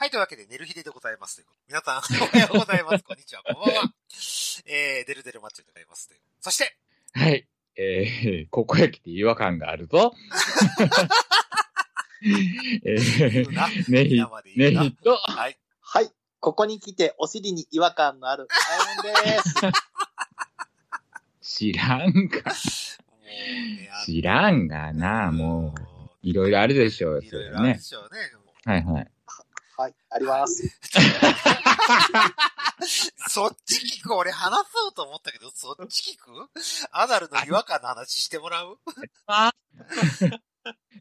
はい、というわけで、寝る日ででございますということ。皆さん、おはようございます。こんにちは、こんばんは。えー、デルデルマッチョでございますという。そして、はい。えー、ここへ来て違和感があるぞ。えー、な。ネヒ皆、まで言うな。ネヒと、はい。はい。ここに来て、お尻に違和感のある、あやめんです。知らんか。知らんがな、もう。いろいろあるでしょうそれろいろあるでね。しょうね。はいはい。はい、あります。そっち聞く？俺話そうと思ったけど、そっち聞く？アナルの違和感の話してもらう？あ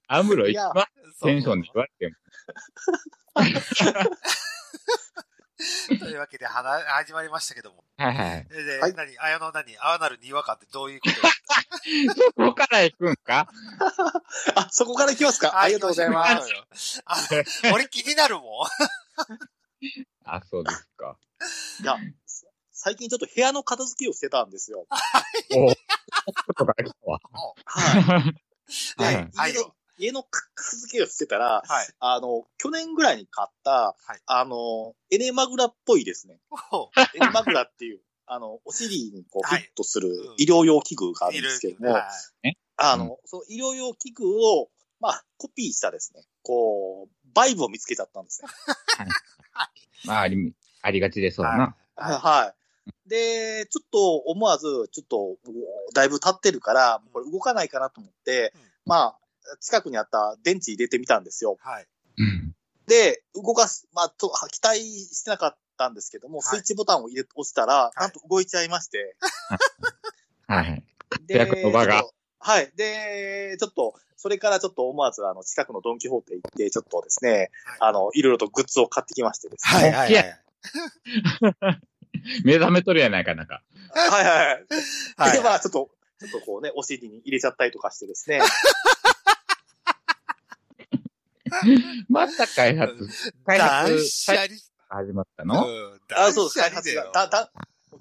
アムロ一番テンションで言われても。というわけで、はな、始まりましたけども。はいはい。で、ではい何？あやの何？アナルに違和感ってどういうこと そこから行くんか？あ、そこから行きますか？ありがとうございま行す。あ俺気になるもん。あ、そうですか。いや、最近ちょっと部屋の片付けをしてたんですよ。お。はい。で、はいはい家の片付けをしてたら、はい。あの、去年ぐらいに買った、はい。あの、エネマグラっぽいですね。ほエネマグラっていう、あの、お尻にこうフはい。ィットするうん。医療用器具があるるんですけども、はい。あの、その医療用器具を、まあ、コピーしたですね、こう、バイブを見つけちゃったんですね。まあ、あり、ありがちですわな。はい。はい。で、ちょっと思わず、ちょっと、だいぶ経ってるから、これ動かないかなと思って、うん。まあ、近くにあった電池入れてみたんですよ。はい。うん。で、動かす、まあ、と、期待してなかったんですけども、はいスイッチボタンを入れ、押したら、いなんと動いちゃいまして。は いはい。で、活躍の場がちょっとはい。で、ちょっと、それからちょっと思わず、あの、近くのドンキホーテ行って、ちょっとですね、あの、いろいろとグッズを買ってきましてですね。はい。はい。はい。目覚めとるやないか、なんか。はいはいはい。はい。で、まあ、ちょっと、ちょっとこうね、お尻に入れちゃったりとかしてですね。また開発、開断発、捨離。始まったの？うんあ、そうです。開発が、だ、だ、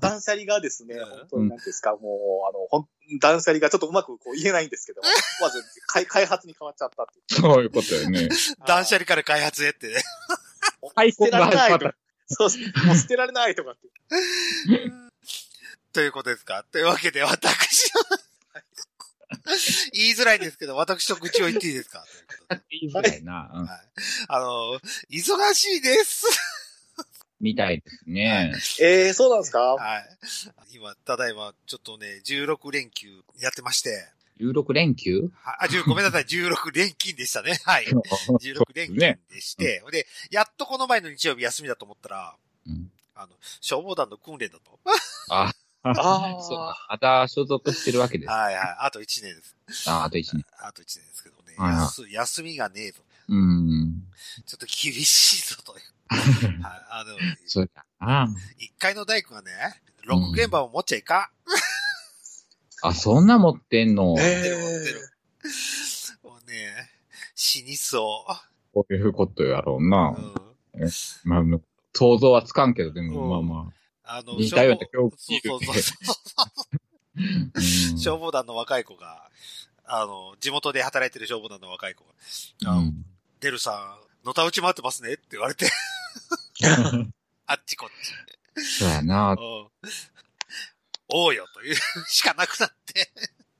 断捨離がですね、うん本当に何ですか、もう、あの、ほん、断捨離がちょっとうまくこう言えないんですけど、まず、開開発に変わっちゃったっていう。そういうことよね。断捨離から開発へってね。開捨てられないと発が始まっ。そうです。もう捨てられないとかって。ということですか？というわけで、私の 言いづらいですけど、私と愚痴を言っていいですか？言いづらいな。うんはい。あの、忙しいです。みたいですね。ええー、そうなんですか？はい。今、ただいま、ちょっとね、16連休やってまして、16連休？はあ、10ごめんなさい、16連勤でしたね。はい。16連勤ね。でして、で、やっとこの前の日曜日休みだと思ったら、うんあの、消防団の訓練だと。あ、あそうあ。か。また所属してるわけです。はいはい。あと1年です。あ、あと1年。あと1年ですけどね。休休みがねえぞ。うん。ちょっと厳しいぞという。はい。あの、そうだな。1階の大工がね、ロック現場を持っちゃいかん。あ、そんな持ってんの？え持ってる持ってる。もうね、死にそこういうことやろうなう。。うん。まあ、想像はつかんけど、でも、うんまあまあの、似たような消防境遇そうそうそう 消防団の若い子が、あの、地元で働いてる消防団の若い子が、うんデルさん、のたうち回ってますねって言われて、あっちこっち。そうやな。うん。おうよというしかなくなって。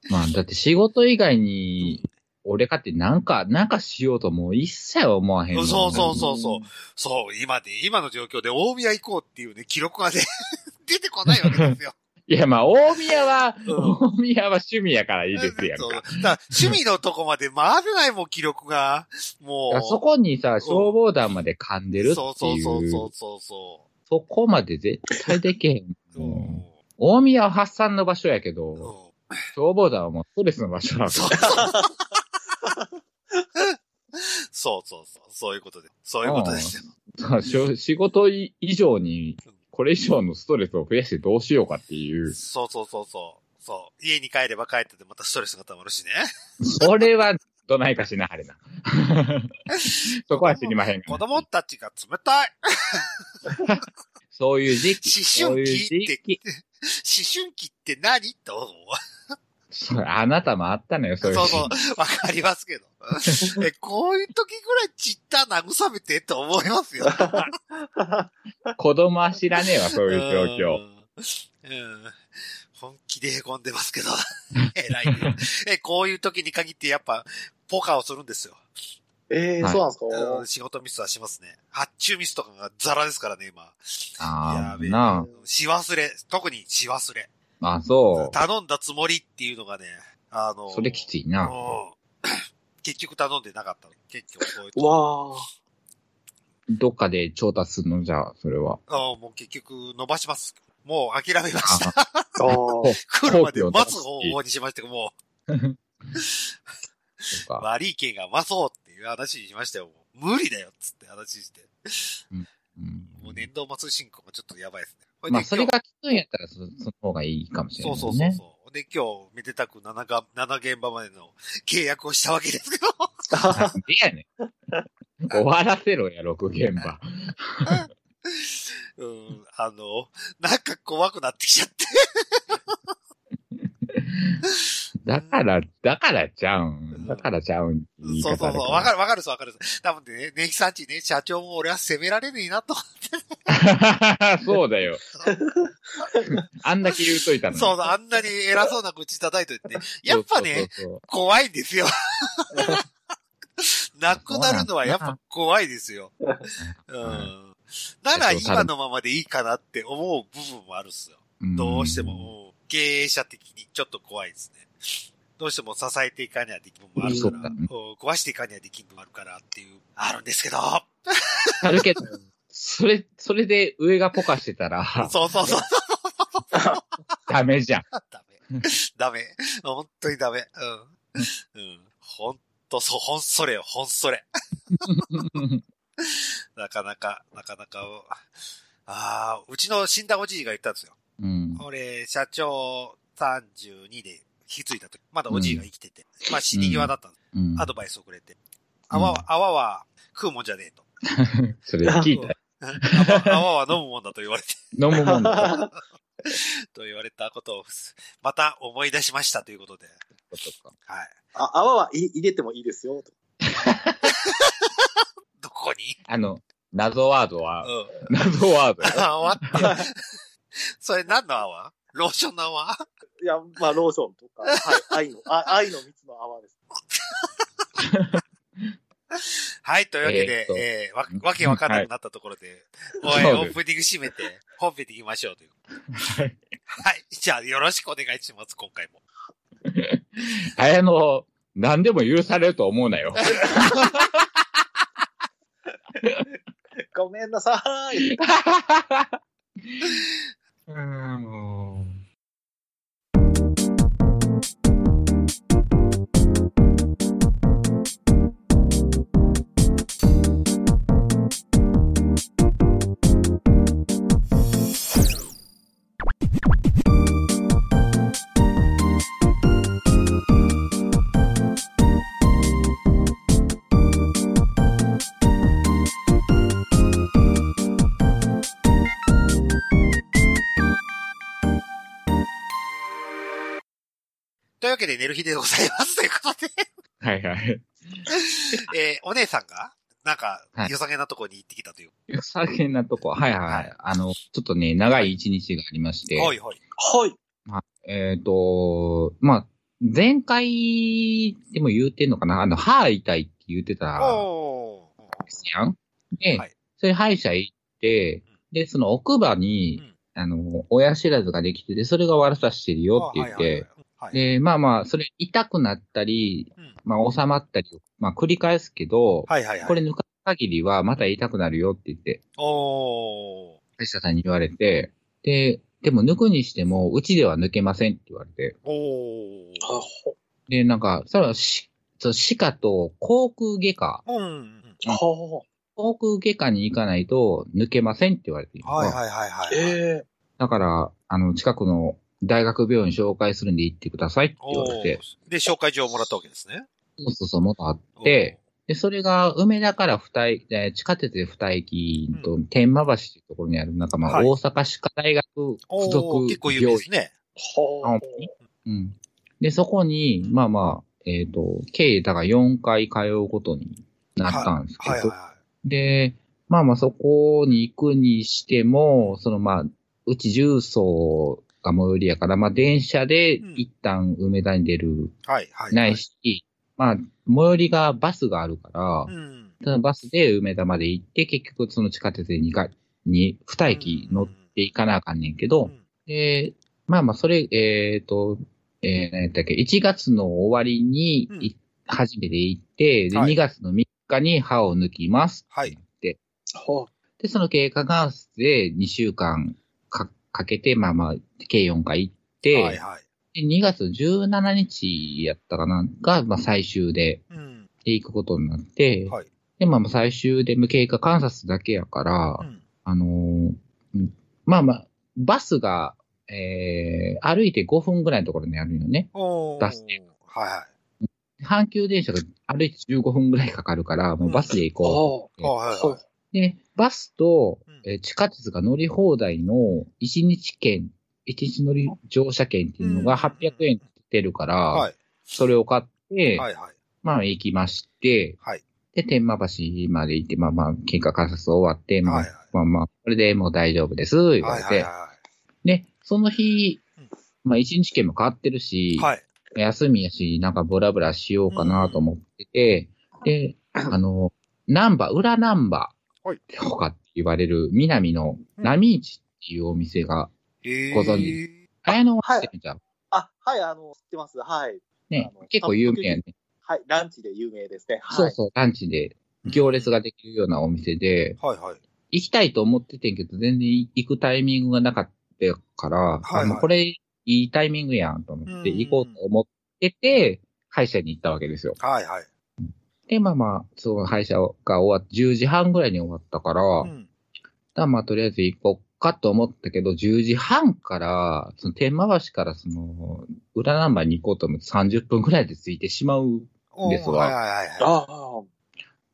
まあ、だって仕事以外に、俺かってなんか、なんかしようともう一切思わへんそうそうそうそう。そう、今で、今の状況で大宮行こうっていうね、記録がね、出てこないわけですよ。いや、まあ、大宮は、うん大宮は趣味やからいいですやんか。趣味のとこまで回れないもん、記録が。もう。そこにさ、消防団まで噛んでるってそうそうそういう、そうそうそそこまで絶対できへん。う。うんうん大宮は発散の場所やけうんど、消防団はもうストレスの場所だそうか そうそうそう。そういうことで。そういうことですよ。ら。しょ仕事以上に、これ以上のストレスを増やしてどうしようかっていう。そうそうそうそう。そう。家に帰れば帰っててまたストレスが溜まるしね。それは、どないかしなはれな。そこは知りまへんが子供たちが冷たい。そういう時期。思春期そういう時って期。思春期って何？と思う。そうあなたもあったのよ、そいうそううそう、わかりますけど。え、こういう時ぐらいちった慰めてって思いますよ。子供は知らねえわ、そういう状況。うん。うん。本気で凹んでますけど。偉いね。え、こういう時に限ってやっぱ、ポカをするんですよ。ええはいそうなんですか、うん仕事ミスはしますね。発注ミスとかがザラですからね、今。ああ、やべえなし忘れ。特にし忘れ。あ。あ、そ頼んだつもりっていうのがね、あの、う。それきついな。うん 結局頼んでなかったの。結局そういううわどっかで調達するの？じゃあ、それは。あもう結局伸ばします。もう諦めました。あ。ああ。来るまで待つ方法にしましたけど、も そう悪い件が待そうっていう話にしましたよ。もう無理だよっつって話して。うんもう年度末進行もちょっとやばいですね。こまあ、それ今がきついんやったらそ、その方がいいかもし日れない、ね。そうそうそうそう。で、今日、めでたく7が、7現場までの契約をしたわけですけど。なんでやねん。終わらせろや、6現場。うん、あの、なんか怖くなってきちゃって。だから、だからちゃうん。だからちゃうん。言いそうそうそう。わかるわかるですわかる。多分ね、ネヒさんちね、社長も俺は責められねえなと。そうだよ。あんだけ言うといたのに。そうだ、あんなに偉そうな口叩いといてね。やっぱね、そうそうそう怖いんですよ。なくなるのはやっぱ怖いですよ。うん。なら今のままでいいかなって思う部分もあるっすよ。そうどうしても、うん経営者的にちょっと怖いですね。どうしても支えていかにはできる部分もあるから、壊していかにはできる部分もあるからっていう、あるんですけど。あるけど、それ、それで上がポカしてたら、そうそうそう。ダメじゃん。ダメ。ダメ。本当にダメ。うん。うん。ほんと、そう、ほんそれよ、ほんそれ。なかなか、なかなか、ああ、うちの死んだおじいが言ったんですよ。うん。俺、社長32で引き継いだ時、まだおじいが生きてて、まあ死に際だったんです。うんアドバイスをくれて。泡は、泡は食うもんじゃねえと。それ聞いたよ。泡泡は飲むもんだと言われて、飲むもんだ。と言われたことを、また思い出しましたということで。はい。あ泡は入入れてもいいですよ。どこに？あの、謎ワードは、うん。謎ワードよ。泡って。それ何の泡？ローションの泡？いや、まあ、ローションとか、はい、愛の、あ愛の蜜の泡です。はい、というわけで、えーえーわ、わけわかんなくなったところで、おい、オープニング締めて、本編で行きましょうという。はいはい。じゃあ、よろしくお願いします、今回も。あの、何でも許されると思うなよ。ごめんなさい。うん、もう。けで、寝る日でございます。ということで、はいはい。えーお姉さんが、なんかは、い良さげなところに行ってきたという。良さげなとこ。はいはいはい。あの、ちょっとね、長い一日がありまして。はいはい。はい。えっ、と、まあ、前回でも言うてんのかなあの、歯痛いって言ってたおー。ですやん。で、はいそれ歯医者行って、で、その奥歯に、うんあの、親知らずができてて、それが悪さしてるよって言って、あはい。で、まあまあ、それ痛くなったり、うんまあ収まったり、まあ繰り返すけど、はいはいはい。これ抜かす限りはまた痛くなるよって言って、お医者さんに言われて、で、でも抜くにしても、うちでは抜けませんって言われて、おー。あほで、なんか、それはし、そう歯科と口腔外科、うんうん。ほ口腔外科に行かないと抜けませんって言われて、はいはいはいはい。ええだから、あの、近くの大学病院紹介するんで行ってくださいって言われて、で、紹介状をもらったわけですね。そうそうそう、もっとあって、で、それが梅田から二駅、えー地下鉄で二駅と天満橋っていうところにある、なんかまあ、はい。大阪歯科大学附お属ー、結構有名病院ですね。うん。で、そこに、まあまあ、えっ、と、計、だから4回通うことになったんですけど、はい。はいはで、まあまあそこに行くにしても、そのまあ、うち重曹が最寄りやから、まあ電車でうん一旦梅田に出る、い。はいはい。ないし、まあ、最寄りがバスがあるから、うん。そのバスで梅田まで行って、結局その地下鉄で2回、に、2駅乗っていかなあかんねんけど、うんで、まあまあ、それ、えっ、と、えー、何やったっけ、1月の終わりにい、初めて行って、で、はい2月の3日に歯を抜きます。はい。で、その経過観察で2週間かかけて、まあまあ、計4回行って、はいはい。で2月17日やったかな、が、まあ最終でうん。行くことになって、はい。で、まあまあ最終で無経過観察だけやから、うん。あのーうんまあまあ、バスが、えー、歩いて5分ぐらいのところにあるよね。バスではいはい。阪急電車が歩いて15分ぐらいかかるから、もうバスで行こう。あ。はいはい。そう。で、バスとうん、えー地下鉄が乗り放題の1日券、1日乗り乗車券っていうのがうん800円出るから、はい。それを買って、はいはい。まあ行きまして、はい。で、天満橋まで行って、まあまあ、喧嘩観察終わって、まあ、はいはいまあまあ、これでもう大丈夫です、言われて。はいはいはで、その日うん、まあ一日券も変わってるし、い。はい。休みやし、なんかブラブラしようかなと思ってて、で、あの、ナンバー、裏ナンバはいーとかって言われる南の波市っていうお店が、えーご存知綾野は知ってるじゃん。あ、はい、あの、知ってます。はい。ねあの、結構有名やね。はい、ランチで有名ですね。はい。そうそう、ランチで行列ができるようなお店で、はいはい。行きたいと思っててんけど、全然行くタイミングがなかったから、はいあもうこれいいタイミングやんと思ってうん行こうと思ってて、歯医者に行ったわけですよ。はいはい。で、まあまあ、そう、歯医者が終わって、10時半ぐらいに終わったから、うん。だからまあとりあえず行こうかと思ったけど、10時半から、その天満橋からその、裏ナンバーに行こうと思って30分ぐらいで着いてしまう。おーですわはいはいはいはい。ああ。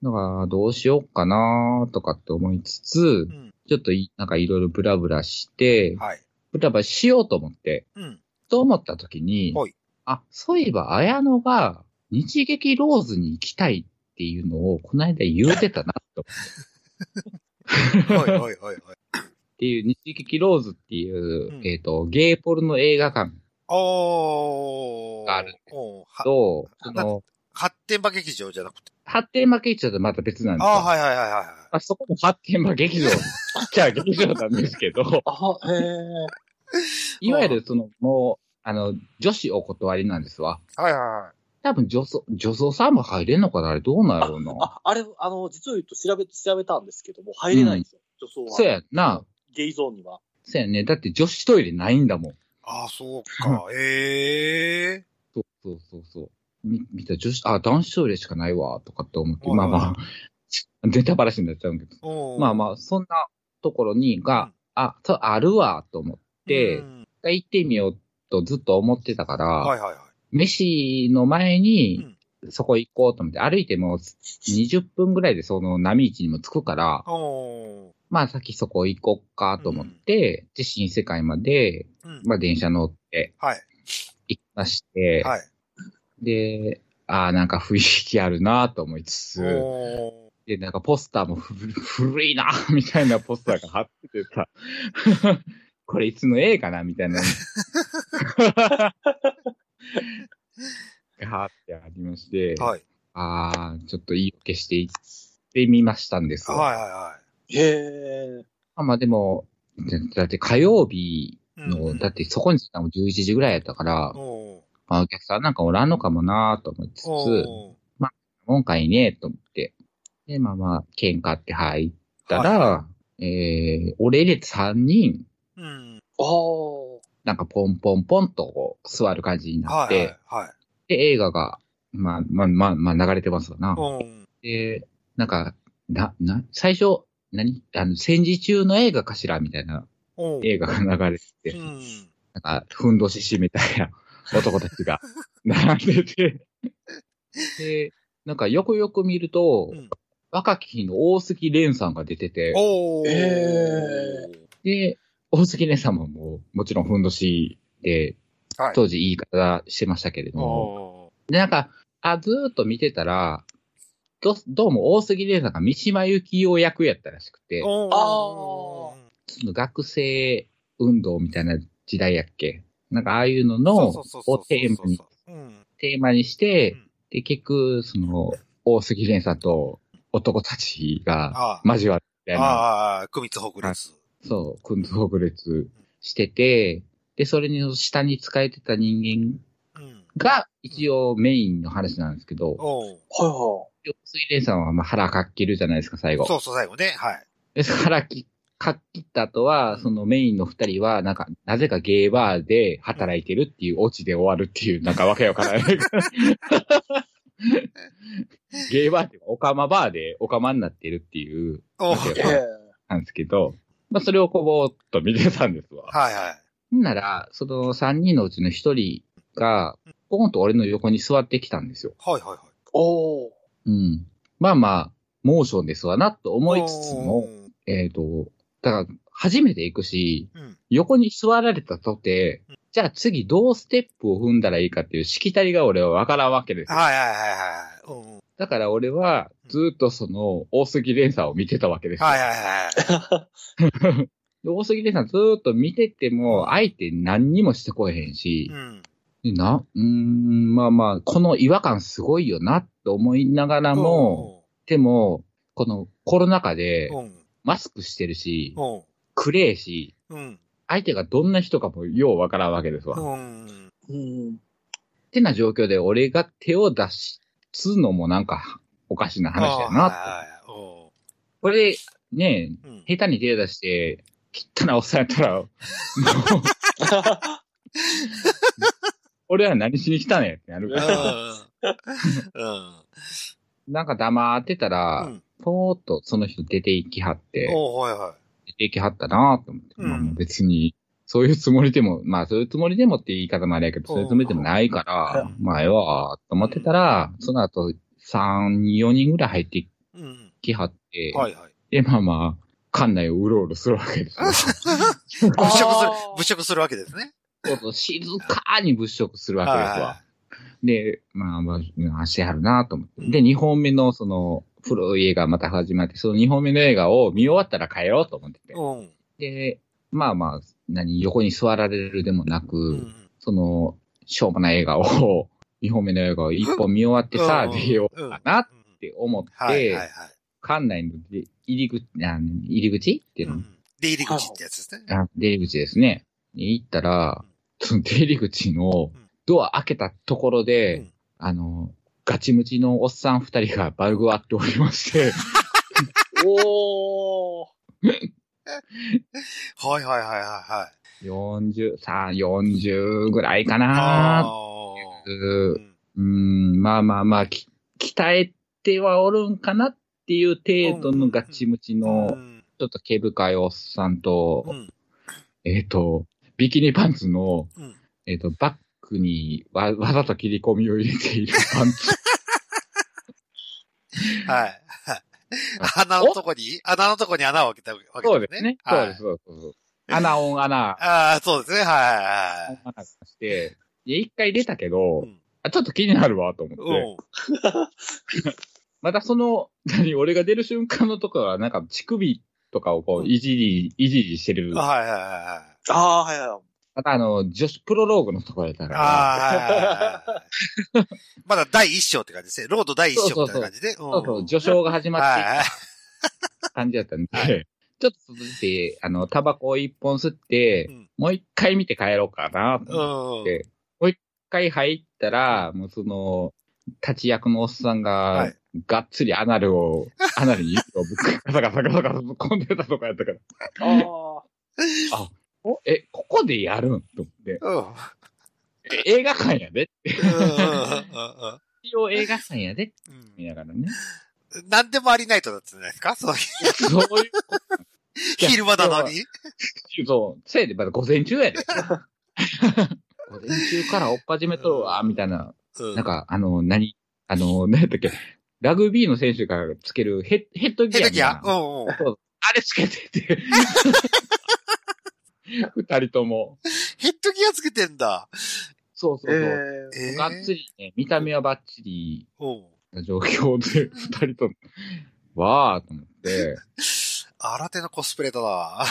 だから、どうしようかなとかって思いつつう、ん。ちょっといなんかいろいろブラブラして、はい。ブラブラしようと思って、うん。と思った時にはい、あ、そういえば、綾野が日劇ローズに行きたいっていうのを、この間言うてたな、と。はいはいはいはい。っていう、日劇ローズっていう、うんえっ、と、ゲイポルの映画館。があるおーはと、その、発展場劇場じゃなくて。発展場劇場とまた別なんですよ。ああ、はいはいはいはいはい。まあ、そこも発展場劇場、じゃあ劇場なんですけど、あ、へえ。いわゆるその、もう、あの、女子お断りなんですわ。はいはいはい。多分女装、女装さんも入れんのかな？あれどうなんやろうな。あ、あれ、あの、実を言うと調べ、調べたんですけども、入れないんですよ。女装は。そうやんな。ゲイゾーンには。そうやね。だって女子トイレないんだもん。ああ、そうか。ええそうそうそうそう。み、見た女子、あ、男子トイレしかないわ、とかって思って、まあまあ、ネタバラシになっちゃうんけど。まあまあ、そんなところに、が、あ、そう、あるわ、と思って、うん行ってみようとずっと思ってたから、はいはいはい。飯の前に、そこ行こうと思って、歩いても20分ぐらいでその波市にも着くから。まあ先そこ行こっかと思って、で、新世界まで、うん。まあ電車乗ってはい。行きまして、はい。で、ああ、なんか雰囲気あるなと思いつつ、おで、なんかポスターもふ古いな みたいなポスターが貼っててさ、これいつの映画なみたいな。貼ってありまして、ー。はい。ああ、ちょっと言い訳していってみましたんですよ。はいはいはへえ。まあまあでも、だだって火曜日い。の、うんだってそこに着いたのも11時ぐらいやったから。まあお客さんなんかおらんのかもなと思いつつ、お今回ね、と思って。で、まあまあ、喧嘩って入ったら、えー、俺入れて3人、ー。うん。ああ。なんかポンポンポンとこう座る感じになって、はいはいはい。で、映画が、まあまあまあ、まあ流れてますわな。おー。で、なんか、な、な、最初、何？あの、戦時中の映画かしらみたいな。映画が流れてて、うん。なんか、ふんどし締めたいな 男たちが並んでて、で、なんかよくよく見ると、うん若き日の大杉蓮さんが出てて、おー。えで、大杉蓮さんももちろんふんどしで、はい。当時言い方してましたけれども。おで、なんか、あ、ずーっと見てたら、どどうも大杉玲さんが三島由紀夫役やったらしくて、その学生運動みたいな時代やっけ？なんかああいうのその、をテーマに、うん。テーマにしてうん、で、結局、その、大杉蓮さんと男たちが交わるみたいな、ああ、組津北列。そう、訓導グ列してて、で、それに下に使えてた人間うん。が一応メインの話なんですけど、はいは大杉蓮さんはまあ腹かっきるじゃないですか、最後。そうそう、最後ね。はい。で、腹きかっきった後は、そのメインの二人は、なんか、なぜかゲーバーで働いてるっていうオチで終わるっていう、なんかわけわからない。ゲーバーっていうか、オカマバーでオカマになってるっていう、なんですけど、まあ、それをこぼーっと見てたんですわ。はいはい。んなら、その三人のうちの一人が、ポンと俺の横に座ってきたんですよ。はいはいはい。おー。うん。まあまあ、モーションですわな、と思いつつも、おうえっ、と、だから、初めて行くし、うん。横に座られたとて、じゃあ次どうステップを踏んだらいいかっていうしきたりが俺はわからんわけですよ。はいはいはいはい。うん。だから俺はずっとその大杉連鎖を見てたわけですよ。はいはいはい。で大杉連鎖ずーっと見てても、相手何にもしてこえへんしう、ん。でな、うーん、まあまあ、この違和感すごいよなと思いながらも、でも、このコロナ禍で。マスクしてるし、うん。暗えし、うん。相手がどんな人かもようわからんわけですわ。うん。うん。ってな状況で俺が手を出すのもなんかおかしな話やなって。これ、ねうん下手に手を出して、汚なおっさんやったら、もう、俺は何しに来たねんってなるから。うん。なんか黙ってたら、うん。ぽーっとその人出て行きはって、出て行きはったなと思って。うんまあもう別に、そういうつもりでも、まあそういうつもりでもって言い方もあれやけど、そういうつもりでもないから、まあええわ、と思ってたら、その後、3、4人ぐらい入って。きはって、はいはい。で、まあまあ、館内をうろうろするわけですよ。物色する物色するわけですね。そうそう静かに物色するわけですわ。はで、まあまあ、足あるなと思って。うんで、2本目のその、古い映画また始まって、その2本目の映画を見終わったら帰ろうと思っててい。。うん。で、まあまあ、何、横に座られるでもなく、うん。その、しょうもない映画を、2本目の映画を1本見終わってさ出ようかなって思って。館内の入り口、あ入り口っていうの、うん出入り口ってやつですね。あ出入り口ですね。に行ったら、その出入り口のうんドア開けたところで、うんあの、ガチムチのおっさん二人がバルグワっておりまして、おー。はいはいはいはいはい。40、さあ、40ぐらいかあなあ。ううんーん、まあまあまあ、き鍛えてはおるんかなっていう程度のガチムチうの、んちょっと毛深いおっさんと、うんえっ、と、ビキニパンツの、うんえっ、と、バッグにわわざと切り込みを入れているパンツ。はい。はい穴のとこに、穴のとこに穴を開けたわけですね。そうですね。そうはいです、そうです。そうです穴オン穴、ああ、そうですね。はいはい穴して、で、一回出たけど、うんあちょっと気になるわ、と思って。はい。またその、何、俺が出る瞬間のところは、なんか、乳首とかをこう、いじり、いじりしてる。はいはいはい。ああ、はいはい。またあの、女子プロローグのところやったから、ああ、はいはいはいはい。まだ第一章って感じですね。ロード第一章みたいな感じで。そうそう、ん序章が始まって感じだったんで、はちょっと続いて、あの、タバコを一本吸って、うん。もう一回見て帰ろうかな、と思うん。って、一回入ったら、もうその、立ち役のおっさんが、はい。がっつりアナルを、アナルに指をぶっガサガサガサガサぶっ込んでたとかやったから、あおえ、ここでやるん？と思って、うん。映画館やでって、うん一応映画館やでってうん見ながらね。うん。何でもありないとだったじゃないですか？そういうそういう。昼間なのに？そう、せいでまだ午前中やで。午前中から追っ始めとるわ、みたいな。うんなんか、あの、何あの、何やったっけ？ラグビーの選手がつけるヘッヘッドギアヘッドギア？うんうん。あれつけてて。二人とも。ヘッドギアつけてんだ。そうそうそう。ええがっつりね、見た目はバッチリうん。な状況で、二人とも、わーと思って、新手のコスプレだな。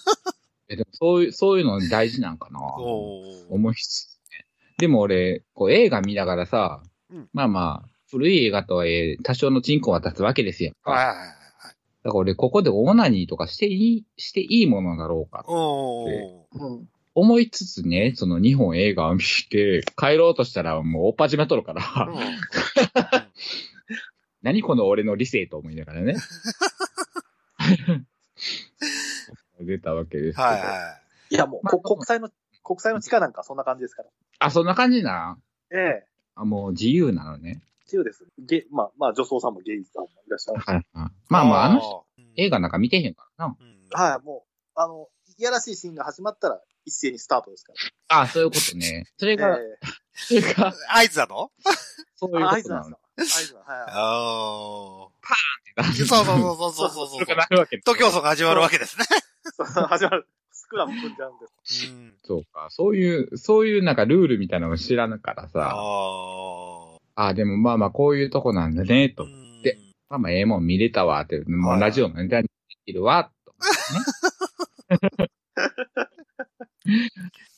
え、でもそういう、そういうの大事なんかな思いつつね。でも俺、こう映画見ながらさ、うんまあまあ、古い映画とはいえ、多少のチンコは立つわけですよ。はいはいはいはい。だから俺、ここでオナニーとかしていい、していいものだろうか。おー。うん。思いつつね、その日本映画を見て、帰ろうとしたらもうおっぱじめとるから、うん何この俺の理性と思いながらね。出たわけですけど。はいはいや、もう、こ国際の、国際の地下なんかそんな感じですから。あ、そんな感じなええあもう自由なのね。自由です。ゲまあ、まあ、女装さんもゲイさんもいらっしゃるし。はいはい。まあまあ、あの人、人映画なんか見てへんからな。うんはい、もう、あの、いやらしいシーンが始まったら一斉にスタートですから。あ、そういうことね。それが、えそれが、合図なの？そういうことなの合図なんですよ。。合図なんはいはい。あなあ。そうそうそうそうそうそうそれがなるわけです徒競走が始まるわけですね。そう始まる。スクラム組んじゃうんです。うん。そうか。そういう、そういうなんかルールみたいなの知らぬからあさ。あ。あでもまあまあこういうとこなんだね、と。うんでまあまあええもん見れたわ、って。もうはいラジオのネタにできるわ、と。ね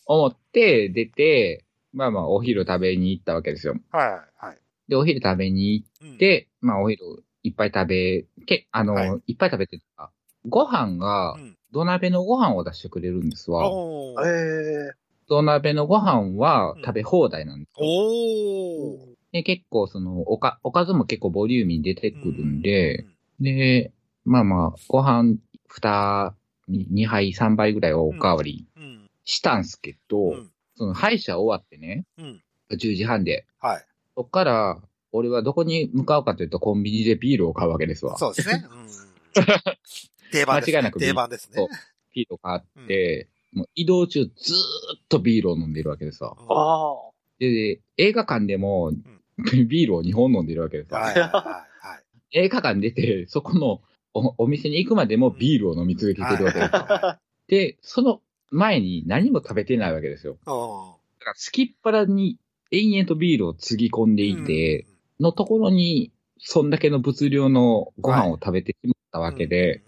思って、出て、まあまあお昼食べに行ったわけですよ。はいはい。で、お昼食べに行うんっ、て、まあお昼いっぱい食べ、け、あの、はいい、っぱい食べてた。ご飯がう、ん土鍋のご飯を出してくれるんですわ。おーえ土鍋のご飯はうん食べ放題なんですよ。おー。で、結構その、おか、おかずも結構ボリューミーに出てくるんで、うん、で、まあまあ、ご飯2、2杯、3杯ぐらいおかわりうん。したんすけど、うん。その歯医者終わってね、うん。10時半で。はい。そっから、俺はどこに向かうかというと、コンビニでビールを買うわけですわ。そうですね。うん。定番です、ね。間違いなく定番ですね。そうビールを買って、もう移動中ずーっとビールを飲んでるわけですわ。ー、ああ。で、映画館でも、ビールを2本飲んでるわけですわ。はいはいはい映画館出て、そこのおお店に行くまでもビールを飲み続けてるわけですよ。はで、その前に何も食べてないわけですよ。い。うんだから、すきっ腹に延々とビールをつぎ込んでいて、、のところに、そんだけの物量のご飯を食べてしまったわけで、、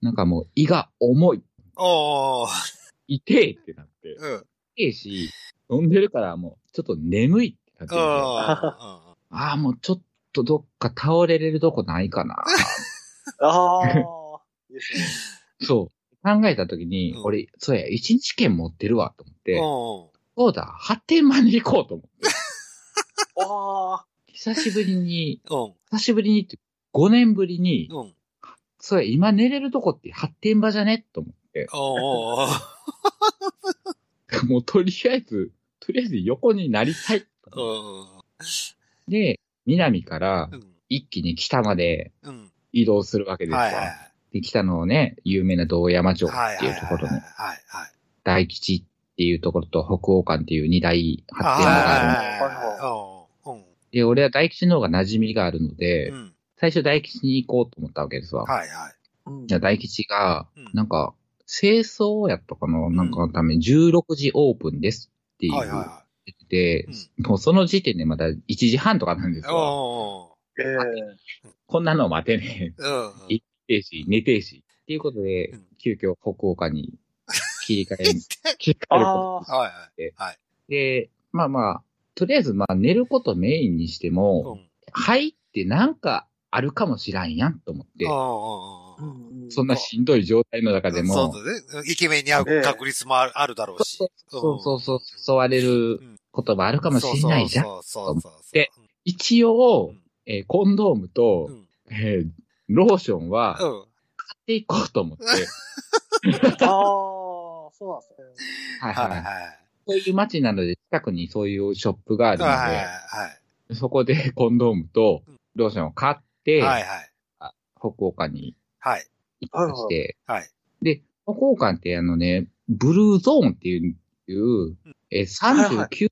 なんかもう胃が重い。痛いってなって、うん。うん。痛いし、飲んでるからもうちょっと眠いなっあああ、もうちょっとどっか倒れれるとこないかな。ああ。いいですね。そう。考えたときに、うん俺、そうや、一日券持ってるわ、と思って、うん。そうだ、発展まで行こうと思って。ああ。久しぶりに、うん。久しぶりにって、5年ぶりに、うん。そうや、今寝れるとこって発展場じゃねと思って。もうとりあえず、とりあえず横になりたい。うん。で、南からうん。一気に北までうん。移動するわけですわ。はいはい。で、北のね、有名な道山町はい。っていうところはいね、はいはい。大吉っていうところと北欧館っていう二大発展場があるんではいはい。で、俺は大吉の方が馴染みがあるので。最初大吉に行こうと思ったわけですわ。はいはい。うんじゃあ大吉がうん、なんか、清掃やったかな、なんかのために16時オープンですっていうはいはいは言ってて、もうその時点でまだ1時半とかなんですい。よ。おええこんなの待てねえ。ー。うん。行ってえし、寝てえし。っていうことでうん、急遽北欧館に 切り替え、切り替えるこあとあ。はいはい。はい。で、まあまあ、とりあえずまあ寝ることメインにしてうも、ん。入ってなんかあるかもしらんやんと思って、うん。そんなしんどい状態の中でも、そうだね。イケメンに会う確率もあるだろうし。そうそうそう、誘われることもあるかもしれないじゃん。そうそうそうそう。で一応うん、えーコンドームと、うん。えーローションは買うん。っていこうと思って、ああ、そうなんですね。はいはい。そういう街なので近くにそういうショップがあるので、はいはい。そこでコンドームとローションを買って、はいはい。北欧館にはい。行きまして、はい。で、北欧館ってあのね、ブルーゾーンっていう、えーはいはい39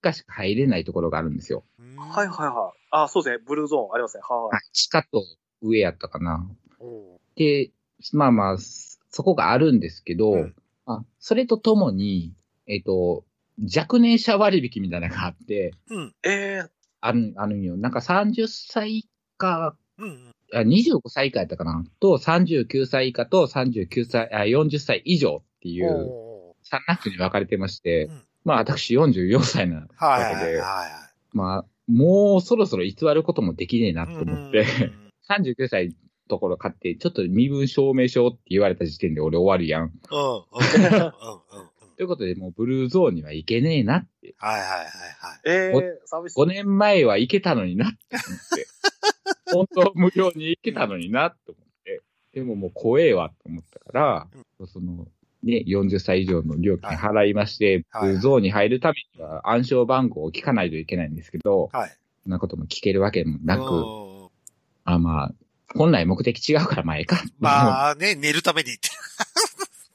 回しか入れないところがあるんですよ。はいはいはい。あそうですね。ブルーゾーンありますね。ははい地下と上やったかな。い。で、まあまあ、そこがあるんですけど、うんあそれとともに、えっ、と、若年者割引みたいなのがあって、うん。ええある、あるんよ。なんか30歳以下、25歳以下やったかな？と、39歳以下と39歳、あ40歳以上っていうお3ランクに分かれてまして、うんまあ私44歳なわけで。まあ、もうそろそろ偽ることもできねえなと思って、うん 39歳のところ買って、ちょっと身分証明書って言われた時点で俺終わるやん。うん。うん。うん。うん。うん。ということで、もうブルーゾーンには行けねえなって。はいはいはいはい。えおえ寂しい。5年前は行けたのになって思って。本当は無料に行けたのになって思って。でももう怖えわと思ったから、その、ね、40歳以上の料金払いまして、はいブルーゾーンに入るためには暗証番号を聞かないといけないんですけど、はい。そんなことも聞けるわけもなく、うんあまあ、本来目的違うから前か。あ。まあね、寝るために行って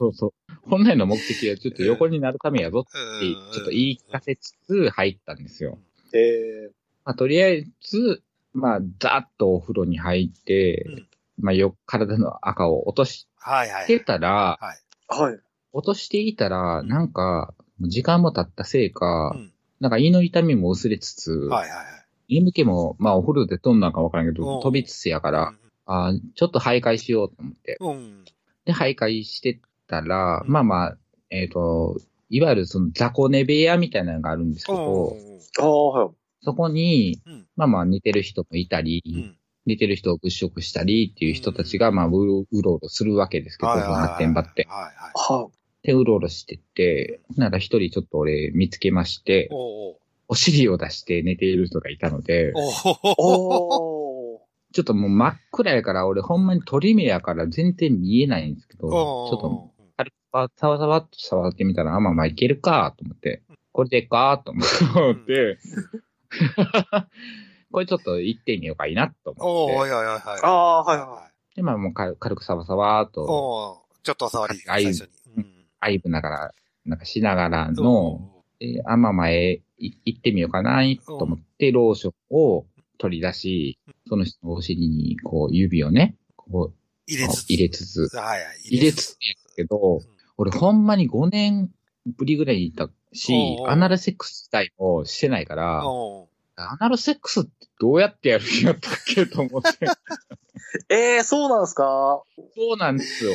そうそう。本来の目的はちょっと横になるためやぞって、る。ちょっと言い聞かせつつ入ったんですよ。ええまあ、とりあえず、まあ、ざっとお風呂に入って、うんまあ、よ、体の赤を落としはいはい。てたら、はい。はい。落としていたら、なんか、時間も経ったせいか、うんなんか胃の痛みも薄れつつ、はいはいはい。眠気も、まあ、お風呂で飛んだんかわからんけど、うん飛びつつやから、あーちょっと徘徊しようと思って。うん。うん。で、徘徊してたら、まあまあ、えっ、と、いわゆるその雑魚寝部屋みたいなのがあるんですけど、ああ、はい。そこに、うんまあまあ似てる人もいたり、うん。似てる人を物色したりっていう人たちが、まあ、うろうろするわけですけど、発展場って。はいはい。はで、うろうろしてて、なら一人ちょっと俺見つけまして、おうお尻を出して寝ている人がいたので。ちょっともう真っ暗やから、俺ほんまに鳥目やから全然見えないんですけど、ちょっと軽くさわさわっと触ってみたら、あ、まあまあいけるかと思って、これでかと思って、これちょっと行ってみようかいいなと思って、おいおいおいはい。ああ、はいはで、まあもう軽軽くさわさわっと、おうちょっとお触り、ああいう最初に。うん。アイブながら、なんかしながらおの、えあ、まあまあ、えい行ってみようかな、と思って、ローションを取り出し、その人のお尻に、こう、指をね、こう、入れつつ。入れつつ、はいはい。入れつつ。やけど、俺ほんまに5年ぶりぐらいに行ったしおうお、うアナルセックス自体もしてないから、おうアナルセックスってどうやってやるんやったっけと思って。い。ええそうなんですか？そうなんですよ。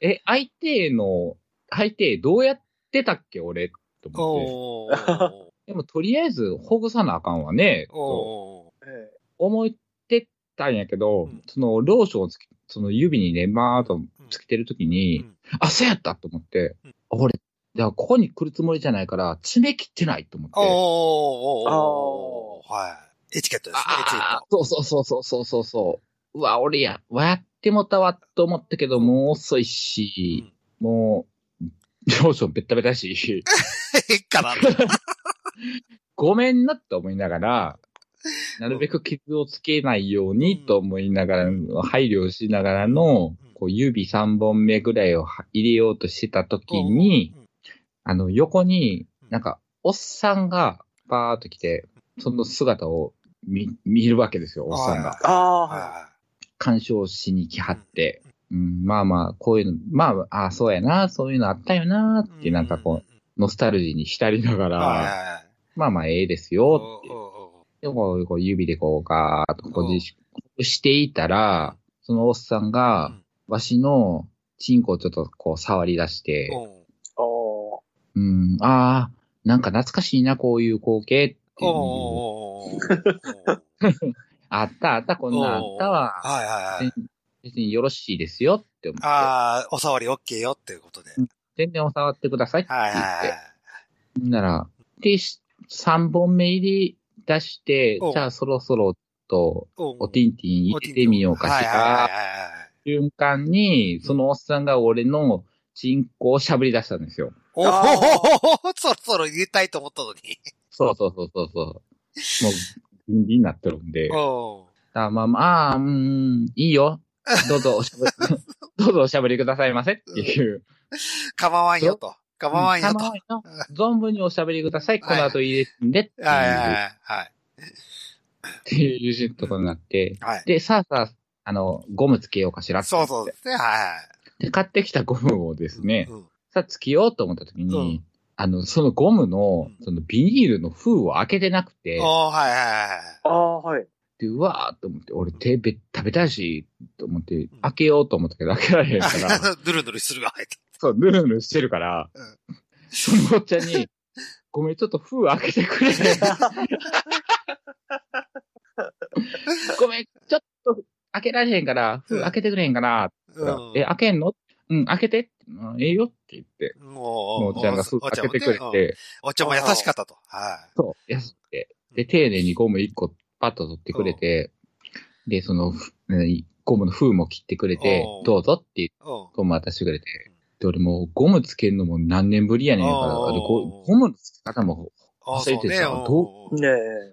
え、相手の、相手どうやってたっけ俺と思って。おうでもとりあえずほぐさなあかんわね、とおうえ思ってたんやけど、うんそのローションをつけ、その指にね、まーっとつけてるときに、うんあ、そうやったと思って、うん俺、じゃあここに来るつもりじゃないから、爪切ってないと思って。おうおうおうおうはい。エチケットですね、エチケッあト。ーそうそうそうそうそうそう。うわ、俺や、やってもたわと思ったけど、もう遅いし、もう、ローションベッタベタし、えっかな。ごめんなって思いながら、なるべく傷をつけないようにと思いながら、配慮しながらの、こう指3本目ぐらいをは入れようとしてた時に、あの、横に、なんか、おっさんがバーっと来て、その姿を見、見るわけですよ、おっさんが。ああ、干渉しに来はって。うん、まあまあ、こういうの、まあ、ああ、そうやな、そういうのあったよな、っい。て、なんかこう、ノスタルジーに浸りながら。まあまあ、ええですおよ、ってでこう、こう指でこう、ガーッとこうしていたら、そのおっさんがうん、わしのチンコをちょっとこう触り出して、おうおーうん、ああ、なんか懐かしいな、こういう光景っていう あったあった、こんなんあったわ。はいはいはい。別によろしいですよって思って。ああ、お触り OK よっていうことで。全然お触ってくださいって言って。はいはいはい。なら、で、し3本目入り出してお、じゃあそろそろと、おおティンティン入れてみようかしら、はい瞬間に、そのおっさんが俺のチンコをしゃぶり出したんですよ。はい。おあおそろそろ入れたいと思ったのに。そうそうそうそうそう。もう、ギンギンになってるんで。あまあまあ、うーん、いいよ。どうぞおしゃぶり、どうぞおしゃぶりくださいませっていう。構わんよと。構わんよと。は構わんよ存分におしゃべりください。この後入れてんでっていはいはいはい。っていうところになって。はい。で、さあさあ、あの、ゴムつけようかしらってそうそうですね。はで、買ってきたゴムをですい。ね、うんさあ、つけようと思った時に、うんあの、そのゴムのう、んそのビニールの封を開けてなくて、おー、はいはいはい。ああ、はい。で、うわーと思って、俺手べ食べたいし、と思ってん、開けようと思ったけど、開けられへんから、ぬるぬるするが入って。そう、ぬるぬるしてるから、うん。そのおっちゃんに、ごめん、ちょっと封開けてくれ。ごめん、ちょっと開けられへんから、封開けてくれへんかな。うん。え、開けんの？うん、開けて。うんええよって言って、もう、おっちゃん。が封開けてくれて、うん。おっちゃんも優しかったと。はい。そう、やって。で、丁寧にゴム1個パッと取ってくれて、で、その、ゴムの封も切ってくれてお、どうぞって言ってうん。ゴム渡してくれて、で、俺もうゴムつけるのも何年ぶりやねんから、おーでゴゴムの付け方も、あ忘れてたそうねどうんね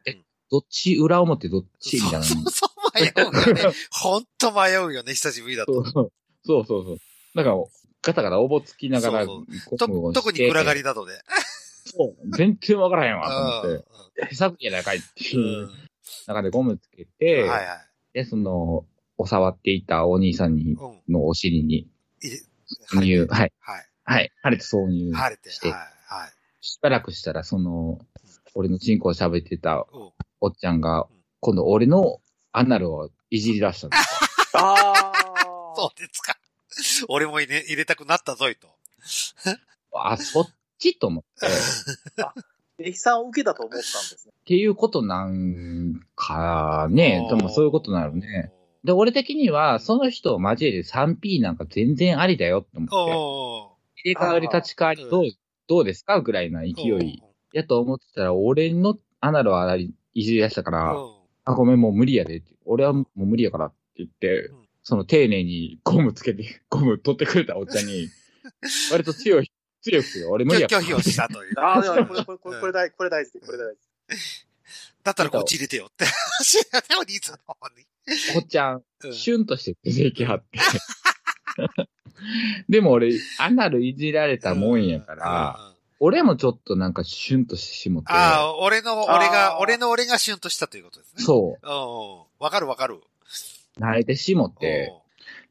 え。どっち裏表どっちみたいな。そうそうそう、迷うよね。ほんと迷うよね、久しぶりだと。そうそうそう。だから、ガタガタおぼつきながら、そう特に暗がりだとね。そう。全然わからへんわ、と思うって。手探りやないかいってん。いううん中でゴムつけて、はいはい。で、その、お触っていたお兄さんに、うん。のお尻に、い挿入、はい、はい。はい、晴れて挿入晴れて。して、はい。はい。しばらくしたら、その、俺のチンコを喋ってたうんおっちゃんがうん、今度俺のアナルをいじり出したんですよ。ああ。そうですか。俺も入れ入れたくなったぞいと。あ、そっちと思って、っ悲惨を受けたと思ったんですね。ていうことなんかね、でもそういうことなのね。で、俺的には、その人を交えて 3P なんか全然ありだよって思って、お入れ替わり立ち替わりどう、どうですかぐらいな勢いやと思ってたら、俺のアナルをありいじり出したから、あ、ごめん、もう無理やでって。俺はもう無理やからって言って、うんその丁寧にゴムつけて、ゴム取ってくれたおっちゃんに、割と強い、強くて、俺無理やから。拒否をしたという。ああ、でもこれ、これ、これ、これ大これ大事、これ大事。だったらこっち入れてよって話だね、お兄さんの方に。おっちゃん、うんシュンとして出てきはって。でも俺、アナルいじられたもんやから、うんうん俺もちょっとなんかシュンとしてしもって。ああ、俺の、俺あが、ー俺の俺がシュンとしたということですね。そう。わかるわかる。う。慣れてしもって。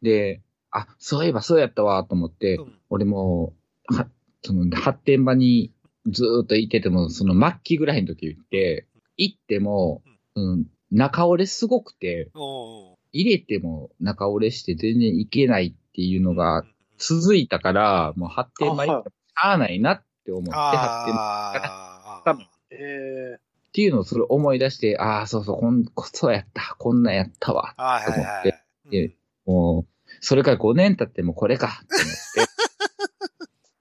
で、あ、そういえばそうやったわ、と思って、うん俺も、は、その、発展場にずーっといてても、その末期ぐらいの時行って、行っても、うん、中折れすごくて、うんうん。入れても中折れして全然いけないっていうのが続いたから、もう発展場行ってもしゃあないなって思って、発展場ああ。ええっていうのをそれ思い出して、ああ、そうそう、こん、そうやった、こんなんやったわ。はいはいはい。でもう、それから5年経ってもこれか、って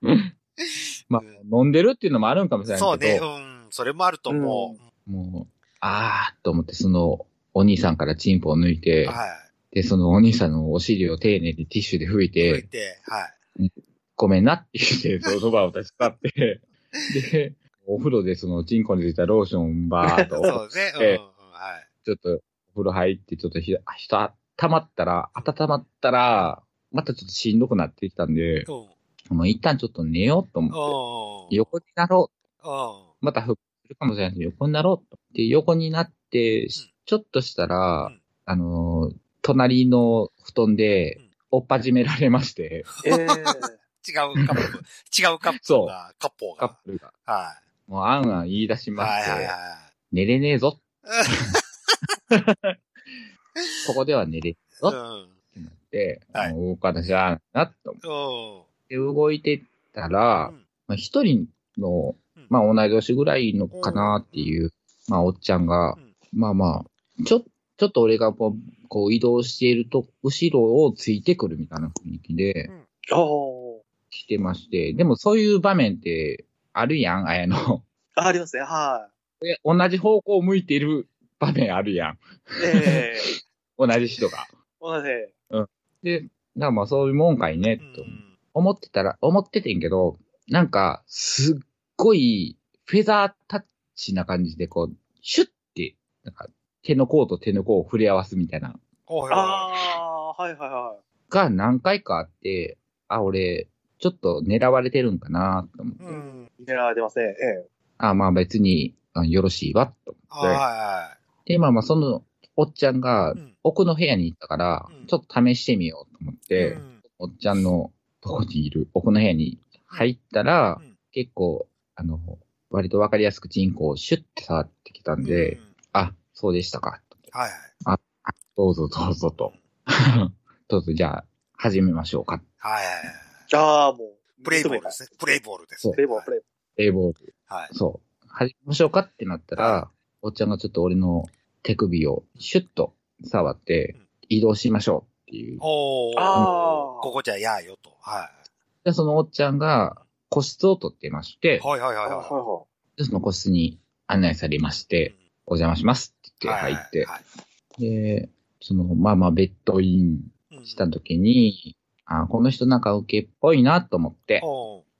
思って。まあ、飲んでるっていうのもあるんかもしれないそうね、けど、うん。それもあると思もう、あーと思って、その、お兄さんからチンポを抜いて、う。はい。で、そのお兄さんのお尻を丁寧にティッシュで拭い拭いて、て、はい。ごめんなって言って、その場を立ち去って、で、お風呂でそのチンコについたローションバーっと、そうね。うん。はい。ちょっとお風呂入って、ちょっとひ、人温まったら、温まったら、またちょっとしんどくなってきたんで、うん。もう一旦ちょっと寝ようと思って、うん。横になろう。うん。また復活するかもしれないけど、横になろうと。で、横になって、ちょっとしたら、うんあのー隣の布団でうん、おっぱじめられまして、ええ違うカップル、違うカップルが、カッポーが。カップルが、はもうあんあん言い出しい。まして、はいはいはい。寝れねえぞ。ここでは寝れねえぞうん。ってなって、はい動かなきゃなと思っうん。て動いてたら、うんまあ、一人のうん、まあ同い年ぐらいのかなっていう、まあおっちゃんがうん、まあまあ、ちょ、ちょっと俺がこうこう移動していると、後ろをついてくるみたいな雰囲気で来てまして、でもそういう場面ってあるやん、あやの。あありますね、はで同じ方向を向いている場面あるやん。い。ええ 同じ人が。同じ。で、だからまあそういうもんかいね、と思ってたら、思っててんけど、なんか、すっごい、フェザータッチな感じで、こう、シュッて、なんか、手の甲と手の甲を触れ合わすみたいな、ああ、はいはいはい。が何回かあって、あ、俺、ちょっと狙われてるんかなと思って、うん。狙われてますね。ええあ、まあ別に、あよろしいわ、とはい思って。はで、まあまあその、おっちゃんが。奥の部屋に行ったからうん、ちょっと試してみようと思って、うんおっちゃんのとこにいる、奥の部屋に入ったら、うん結構、あの、割とわかりやすくチンコをシュッて触ってきたんで、うんあ、そうでしたか。はいはい。どうぞどうぞと。どうぞじゃあ、始めましょうか。はいはいはい。ああ、もう。プレイボールですね。プレイボールですね。プレイボール、プレイボ英ボール。はい。そう。始めましょうかってなったら、はおっちゃんがちょっと俺の手首をシュッと触ってうん、移動しましょうっていう。おー。あーここじゃやーよと。はで、そのおっちゃんが個室を取っていましてい。、はいはいはい。ははいその個室に案内されましい。て、お邪魔しますってうん言って入って、はいで、その、まあまあベッドインはいした時に、あこの人なんか受けっぽいなと思って、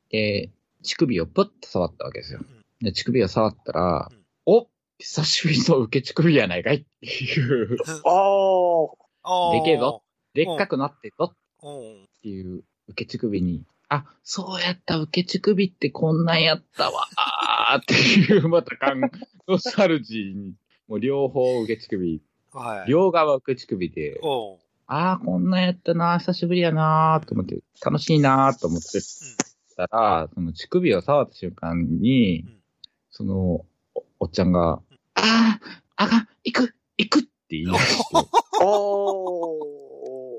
で、乳首をプッと触ったわけですよ。んで、乳首を触ったら、うんお久しぶりの受け乳首やないかいっていう、い。ああ。でけえぞ。でっかくなってぞっていう受け乳首に、あ、そうやった、受け乳首ってこんなんやったわ、あーっていう、また感、ノスタルジーに、もう両方受け乳首、はい。両側受け乳首で、おーあーこんなんやったな、久しぶりやなーと思って、楽しいなーと思ってたら、その乳首を触った瞬間にうん、その、おおっちゃんが、あー、あがん、行く、行くって言い出して、お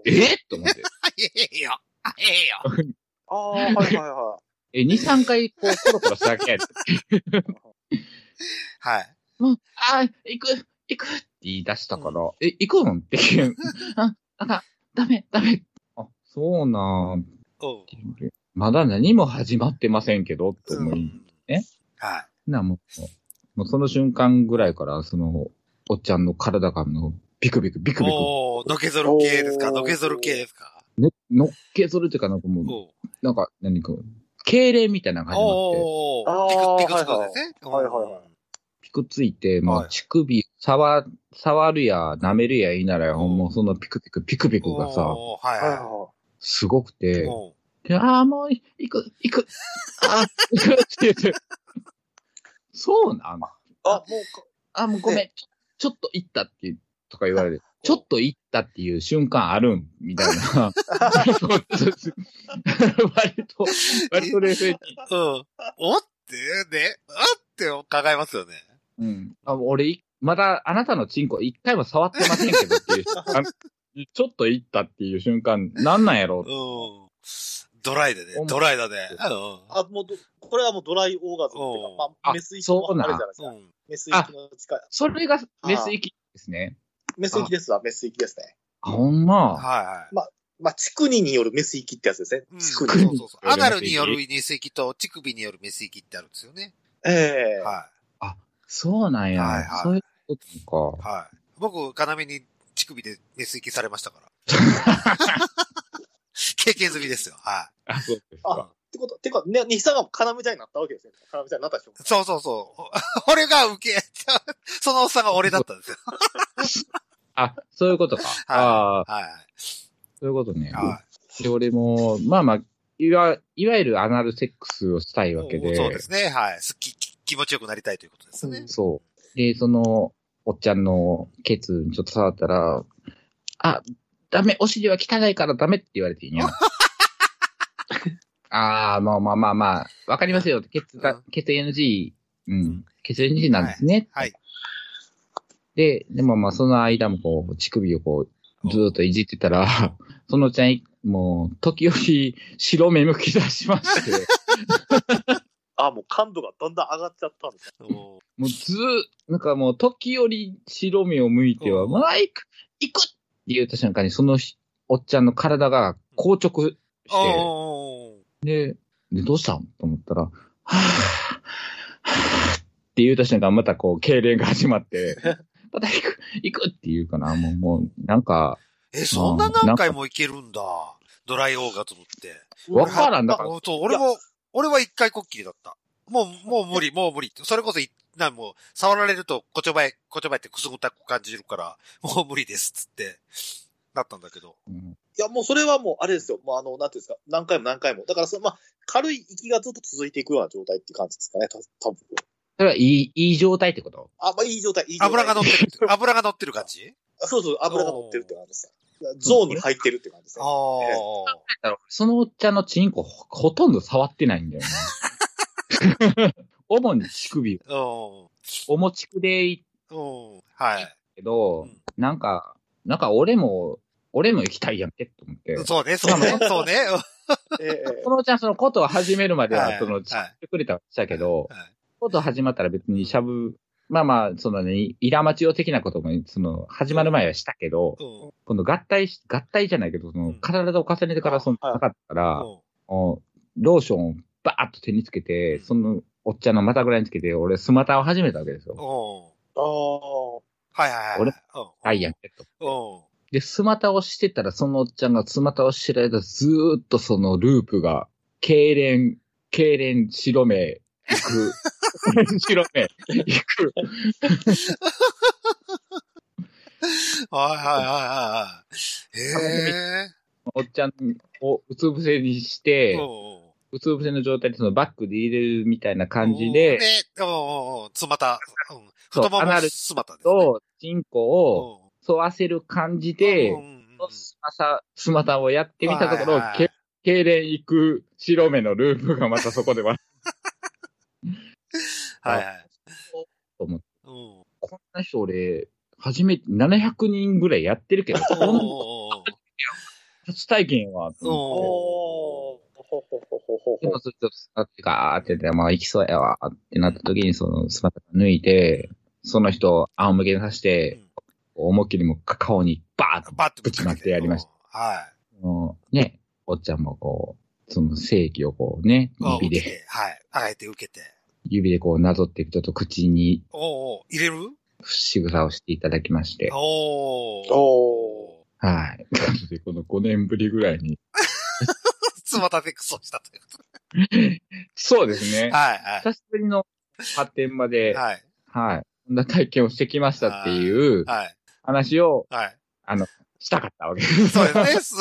ー。えと思って。ええよ。ええよ。ああ、はいはいは え、2、3回、こう、コロコロしただけ。はい。もう、あー、行く、行く。って言い出したから、え、行くんっていう。あ、あかん、ダメ、ダメ。あ、そうなん。おう。ていうまだ何も始まってませんけど、と思い、えはい。な、もう、もうその瞬間ぐらいから、その、おっちゃんの体がの、ビクビク、ビクビク、おー、のけぞる系ですか？のけぞる系ですか？ね、のっけぞるっていうかなんかもう、なんか、何か、痙攣みたいなのが始まって。あーピク、ピクつくんですね。はいはいはいはいピクついて、もはいう乳首、触、触るや、舐めるやいいなら、うんもうそのピクピク、ピクピクがさ、はいい。はいすごくい。て、で、ああ、もう、行く、行く、ああ、行くって言って、そうなん？い。あ、もうか、あ、もうごめん、ちょちょっと行ったってとか言われて、ちょっと行ったっていう瞬間あるんみたいな。割と、割と冷静に。うん。おってね、あって考えますよね。うん。あ俺、いまだあなたのチンコ一回も触ってませんけどっていうあちょっと行ったっていう瞬間、なんなんやろうん。ドライでねお。ドライだね。あ、もうど、これはもうドライオーガズムっていううんか、まあ、あメス域そうなんのあれじゃないですか。うん。メス域の近い。それがメス域ですね。メス域ですわ、メス域ですね。あ、ほんま？はいはい。まあ、乳国によるメス域ってやつですね。うん乳国。そうそうそう。アナルによるメス域と乳首によるメス域ってあるんですよね。ええはそうなんや。はいはいそういうことか。い。はい。僕、要に乳首でメス域されましたから。経験済みですよ。はあ、そうですあか。ってこと、てか、ね、西さんが要みたいになったわけですね。要みたいになったでしょい。そうそうそう。俺が受け、そのおっさんが俺だったんですよ。あ、そういうことか。ああ、はい。そういうことね。はで、俺も、まあまあ、いわ、いわゆるアナルセックスをしたいわけい。で。そうですね。はい。すっき、き気持ちよくなりたいということですね。そう。で、その、おっちゃんのケツにちょっと触ったら、あ、ダメ、お尻は汚いからダメって言われていいんや。ああ、まあまあまあまあ、わかりますよ。ケツがうん、ケツ NG、うん、ケツ NG なんですね。はい。で、でもまあその間もこう、乳首をこう、ずーっといじってたら、そのちゃん、もう、時折白目向き出しまして、あ、もう感度がだんだん上がっちゃったんですもうずー、なんかもう時折白目を向いては、うん。もうあ行く行くって言った瞬間に、そのしおっちゃんの体が硬直して、で、で、どうしたん？と思ったら、はぁ、はぁって言った瞬間、またこう、痙攣が始まって、また行く、行くって言うかな、もう、もう、なんか、え、そんな何回もいけるんだ。ドライオーガズムって。わからんだからおそう、俺も、俺は一回こっきりだった。もう、もう無理、もう無理。それこそい、なんもう、触られると、こちょばえ、こちょばえってくすぐったく感じるから、もう無理です、つって、なったんだけど。うんいや、もうそれはもう、あれですよ。もうあの、なんていうんですか、何回も何回も。だから、その、まあ、軽い息がずっと続いていくような状態って感じですかね、た多分それはいい、いい状態ってこと？あ、まあ、いい状態、いい状態。油が乗ってる、油が乗ってる感じ？そうそう、油が乗ってるって感じです。ゾーンに入ってるって感じですね。あそのおっちゃんのチンコほほとんど触ってないんだよね。主に乳首。あ。うん。おもちくでいいうん。はい。けど、うんなんか、なんか俺も、俺も行きたいやんけと思って。そうね、そうね、そうね。ええこのおっちゃんそのことを始めるまでは、はいその、はい知ってくれたはしたけど、はいこと始まったら別にしゃぶ、まあまあ、そのね、イラマチオ的なことも、その、始まる前はしたけど、うん。今度合体し、合体じゃないけど、そのうん、体を重ねてからその、はいなかったから、ローションをバーッと手につけて、その、おっちゃんの股ぐらいにつけて、俺、スマタを始めたわけですよ。うん。ああ。はいはいはい。俺うん。ダイヤンケット。うん。で、スマタをしてたら、そのおっちゃんがスマタをしてる間、ずーっとそのループが、痙攣、痙攣、白目、行く。白目、行く。はいはいはいはい。へえ。おっちゃんをうつ伏せにして、うつ伏せの状態でそのバックで入れるみたいな感じで、で、うんうんうん。つまた、うん。太ももすまたですね。と、チンコをうん、沿わせる感じでうん、うんうんスマサ、スマタをやってみたところはいはいはい、け痙攣行く白目のループがまたそこでは、はいはい。と思こんな人俺、初めて700人ぐらいやってるけど、こんな初体験は、と思って。おー。ほほほほほでもずっと使ってガーってて、まあ行きそうやわってなった時に、そのスマタ抜いて、その人を仰向けにさして、思いっきりもう顔にバーッとぶちまってやりました。た。はい。もうね、おっちゃんもこう、その正規をこうね、あ指で、はい。あえて受けて。指でこうなぞっていくと、ちょっと口におうおう入れる？仕草をしていただきまして、おお。おはい。なので、この5年ぶりぐらいに。つまたでクソしたというこそうですねと。。はいはい。久しぶりの発展まで、はい。はい。こんな体験をしてきましたっていうはい。話をはい。したかったわけです。そうですね。す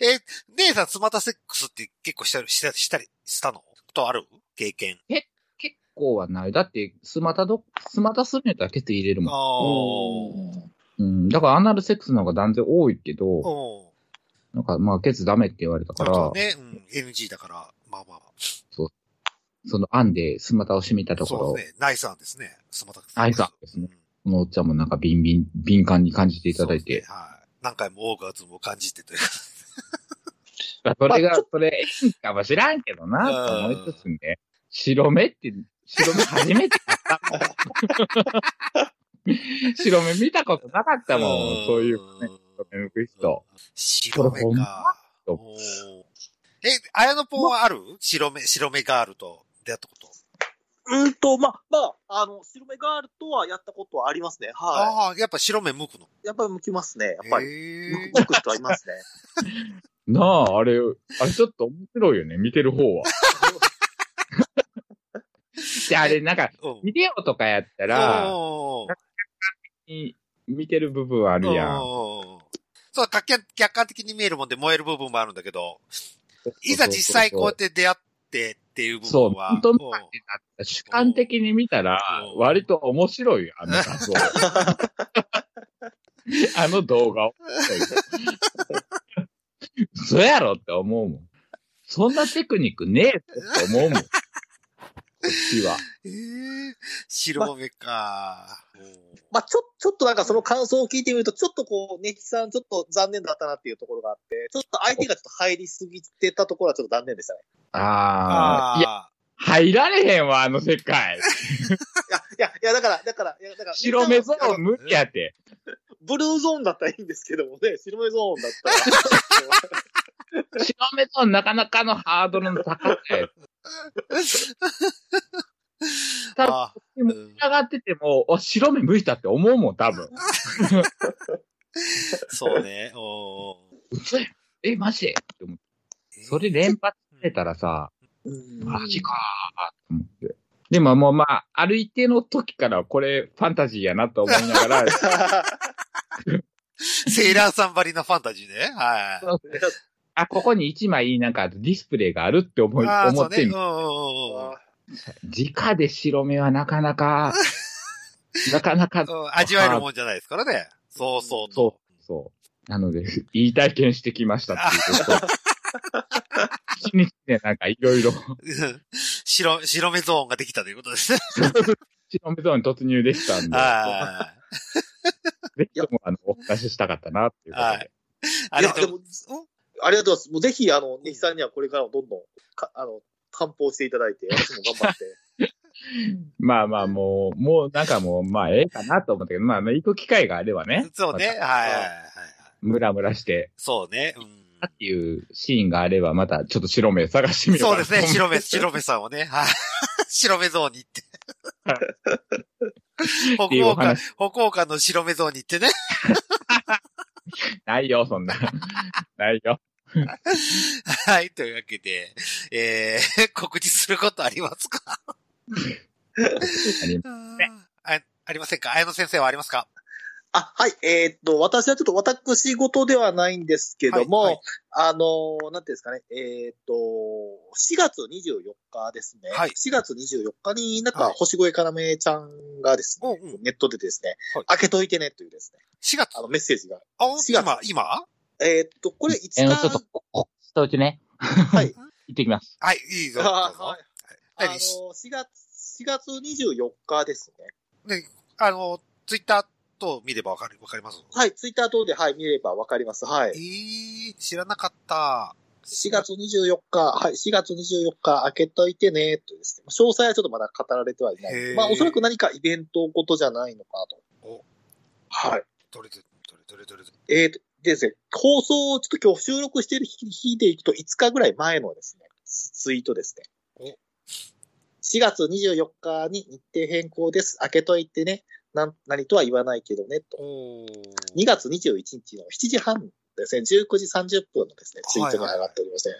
え、姉さん、つまたセックスって結構したり、したり、したり、したの？ことある？経験。結構はない。だって、スマタど、スマタするんやったらケツ入れるもん。おー。うん。だからアナルセックスの方が断然多いけど。なんかまあケツダメって言われたから、そうね。うん。NG だから、まあまあ。その案でスマタを締めたところ、そうですね。ナイス案ですね。スマタナイス案ですねうんこのおっちゃんもなんかビンビン、敏感に感じていただいて、はい。何回もオーガズムを感じてというか。まあそれがそれ、いいかもしらんけどな、と思いつつね、白目って、白目初めてやったもん。白目見たことなかったもん、そういうね、白目向く人。白目か。え、綾野ポンはある？白目、白目ガールと出会ったこと。うんと、まあ、まあ、あの、白目ガールとはやったことはありますね。はああ、やっぱ白目向くの？い。やっぱり向きますね。やっぱり。へ向く向く人はいますね。なあ、あれ、あれちょっと面白いよね、見てる方は。で、あれ、なんか。ビデオとかやったら、見てる部分あるやん。そう、客観的に見えるもんで燃える部分もあるんだけど、いざ実際こうやって出会ってっていう部そう、分は。本当にうん主観的に見たらう、ん割と面白いよ、あの画像。あの動画を。嘘やろって思うもん。そんなテクニックねえって思うもん。こっちは。えー、白目か。まあ、ちょ、ちょっとなんかその感想を聞いてみると、ちょっとこう、ネキさんちょっと残念だったなっていうところがあって、ちょっと相手がちょっと入りすぎてたところはちょっと残念でしたね。ああ。いや、あ入られへんわ、あの世界。いや、いや、いや、だから、だから、いや、だから、白目ゾーン無理やって。ブルーゾーンだったらいいんですけどもね、白目ゾーンだったら。白目ゾーンなかなかのハードルの高さや。多分あでも上がってても、あ白目向いたって思うもん、多分。そうね。お。え、マジ？でって思ってそれ連発してたらさ、うんマジかーと思って。でももうまあ、ある一定の時からこれファンタジーやなと思いながら、セーラーさんばりのファンタジーね。はい。あ、ここに一枚なんかディスプレイがあるって思い。思ってみうんうんうんうん。直で白目はなかなか、なかなか、うん味わえるもんじゃないですからね。そうそうそう、そう。なので、いい体験してきましたっていうこと。一日でなんかいろいろ、う ん白、白目ゾーンができたということですね。白目ゾーンに突入できたんで、はぜひともあの、お話ししたかったなっていうことで。はいい。ありがとうございます。うん？ありがとうございます。もうぜひ、あの、ネヒさんにはこれからもどんどん、かあの、担保していただいて、私も頑張って。まあまあもう、もうなんかもう、まあええかなと思ったけど、まあまあ行く機会があればね。そうね。はいはいはいはい。ムラムラして、そうね。うんっていうシーンがあれば、またちょっと白目探してみようかなそうですね。白目、白目さんをね。はい。白目ゾーンに行って。北っていうお欧館、話。北欧館の白目ゾーンに行ってね。ないよ、そんな。ないよ。はい。というわけで、えー、告知することありますか？ありあありませんか？綾野先生はありますか？あ、はい。えーっと、私はちょっと私事ではないんですけども、はいはい。あのー、なんていうんですかね、えーっと、4月24日ですね。はい。4月24日になんか、はい。星越かなめちゃんがですね、うんうん。ネットでですね、はい。開けといてねというですね、?4 月？あのメッセージが。あ、4月。今、今？えーっと、これいつえか、ーちょっと、こ、こ、一つね。はい。行ってきます。はい、いいぞ。はい。あの何しー、4月、4月24日ですね。ね、あの、ツイッターと見ればわかる、わかります？はい、ツイッター等で、はい、見ればわかります。はい。えー、知らなかった。4月24日、はい、4月24日開けといてね、とですね。詳細はちょっとまだ語られてはいない。まあ、おそらく何かイベントごとじゃないのかなと。おはい。どれで、どれ、どれ、どれ、どれ。えーと、でですね、放送をちょっと今日収録している日日でいくと5日ぐらい前のですね、ツイートですね。お4月24日に日程変更です。開けといてね。なん、何とは言わないけどね、と。お2月21日の7時半ですね、19時30分のですね、ツイートに上がっておりまして、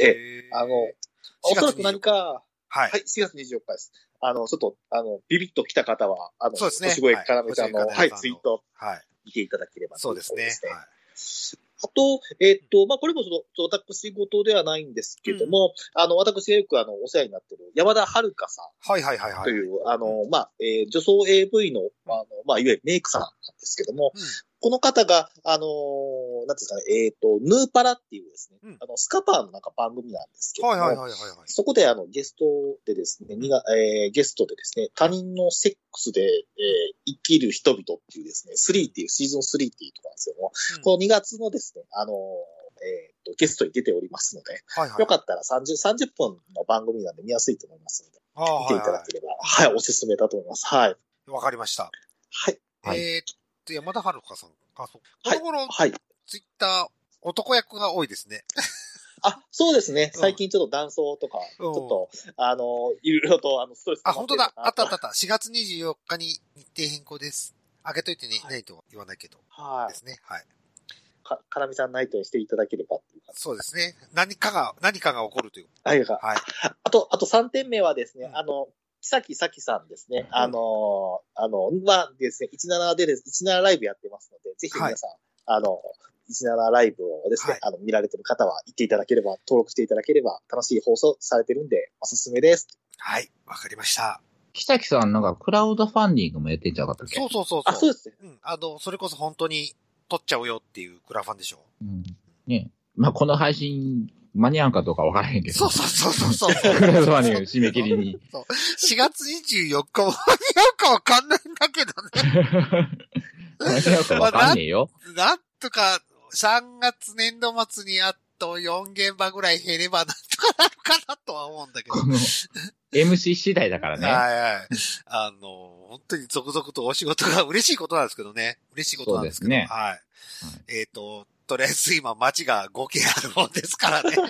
えあの、おそらく何か、ははいい、4月24日です。あの、ちょっと、あの、ビビッと来た方は、あの、そうですね星越かなめちゃんの、はいツイートはい。見ていただければとそうですね。はい。あと、えっと、まあ、これもちょっと、私事ではないんですけども、あの、私がよくあの、お世話になっている山田遥さんはいはいはいはい。という、あの、まあ、えー女装 AV の、あの、まあ、いわゆるメイクさんなんですけども、うんこの方が、あのーなんていうんですかね、えっ、と、ヌーパラっていうですね、うんあの、スカパーのなんか番組なんですけども、はいはいはいはいはい。そこであの、ゲストでですね、にがえーゲストでですね、他人のセックスで、えー生きる人々っていうですね、3っていう、シーズン3っていうところなんですけども、うんこの2月のですね、あのーえーと、ゲストに出ておりますので、はいはい。よかったら30、30分の番組なんで見やすいと思いますので、あ見ていただければ、はい、おすすめだと思います。はい。い。わかりました。はい。はいえーっと、山田遥さん。あ、そう。こはいの頃、はい。ツイッター、男役が多いですね。あ、そうですね。うん最近ちょっと男装とか、ちうんょっと、あの、いろいろと、あの、ストレスあ、本当だ。あったあったあた。った。4月24日に日程変更です。開けといてね、はいないとは言わないけど。はい。ですね。はい。か、かなみさんナイトにしていただければ。そうですね。何かが、何かが起こるという。はい。はいはい。あと、あと3点目はですね、うんあの、木崎咲さんですね。あの、あの、まあですね、17でです、17ライブやってますので、ぜひ皆さん、あの、17ライブをですね、はいあの、見られてる方は行っていただければ、登録していただければ、楽しい放送されてるんで、おすすめです。はい。わかりました。木崎さんなんかクラウドファンディングもやってんじゃなかったっけ？そうそうそうあ、そうですね。うん。あの、それこそ本当に取っちゃうよっていうクラファンでしょ。うん。ねまあ、この配信間に合うかどうかわからへんけど。そうそうそうそうそう。クラウドファンディング締め切りに。そう4月24日も間に合うかわかんないんだけどね。間に合うかわかんねえよ。なんとか、3月年度末にあと4現場ぐらい減ればなんとかなるかなとは思うんだけど。この、MC 次第だからね。はいはい。あの、本当に続々とお仕事が嬉しいことなんですけどね。嬉しいことなんですけど。そうですねはい。えっ、と、とりあえず今街が5軒あるもんですからね。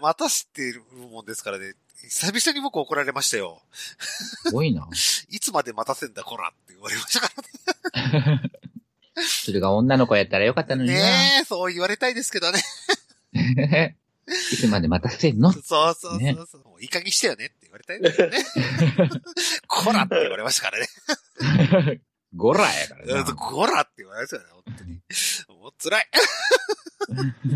待たせてるもんですからね。久々に僕怒られましたよ。すごいな。いつまで待たせんだ、こらって言われましたからね。それが女の子やったらよかったのにな。ねえ、そう言われたいですけどね。いつまで待たせんの？そうそうそうそう。もういい加減してよねって言われたいんですよね。こらって言われましたからね。ゴラやからうんな。こらって言われましたよね、本当に。もう辛い。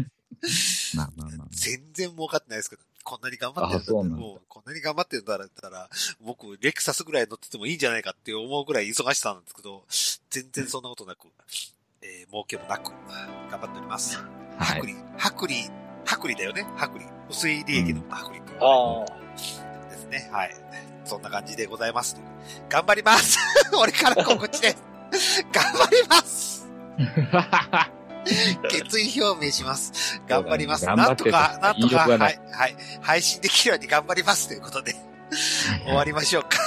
まあまあまあ。全然儲かってないですけど、こんなに頑張ってるんだったらもう、こん何頑張ってるんだったら、僕、レクサスぐらい乗っててもいいんじゃないかって思うぐらい忙しさなんですけど、全然そんなことなく、えー、儲けもなく、頑張っております。はい薄。利、薄利、薄利だよね薄利。薄い利益の薄利君。あですね。はい。そんな感じでございます。頑張ります 俺から告知です。頑張ります 決意表明します。頑張ります。なんとか、なんとか、は、言いはい。配信できるように頑張りますということで、終わりましょうか。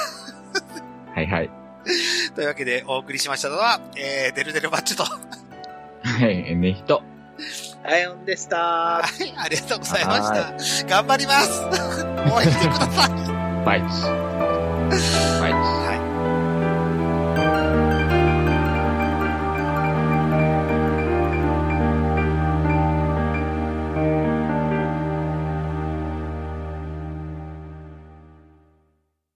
はいはい。というわけで、お送りしましたのは、えー、デルデルマッチョと、ははい、ね、人。あ。アイオンでした。い、ありがとうございました。頑張ります応援してください。Bites.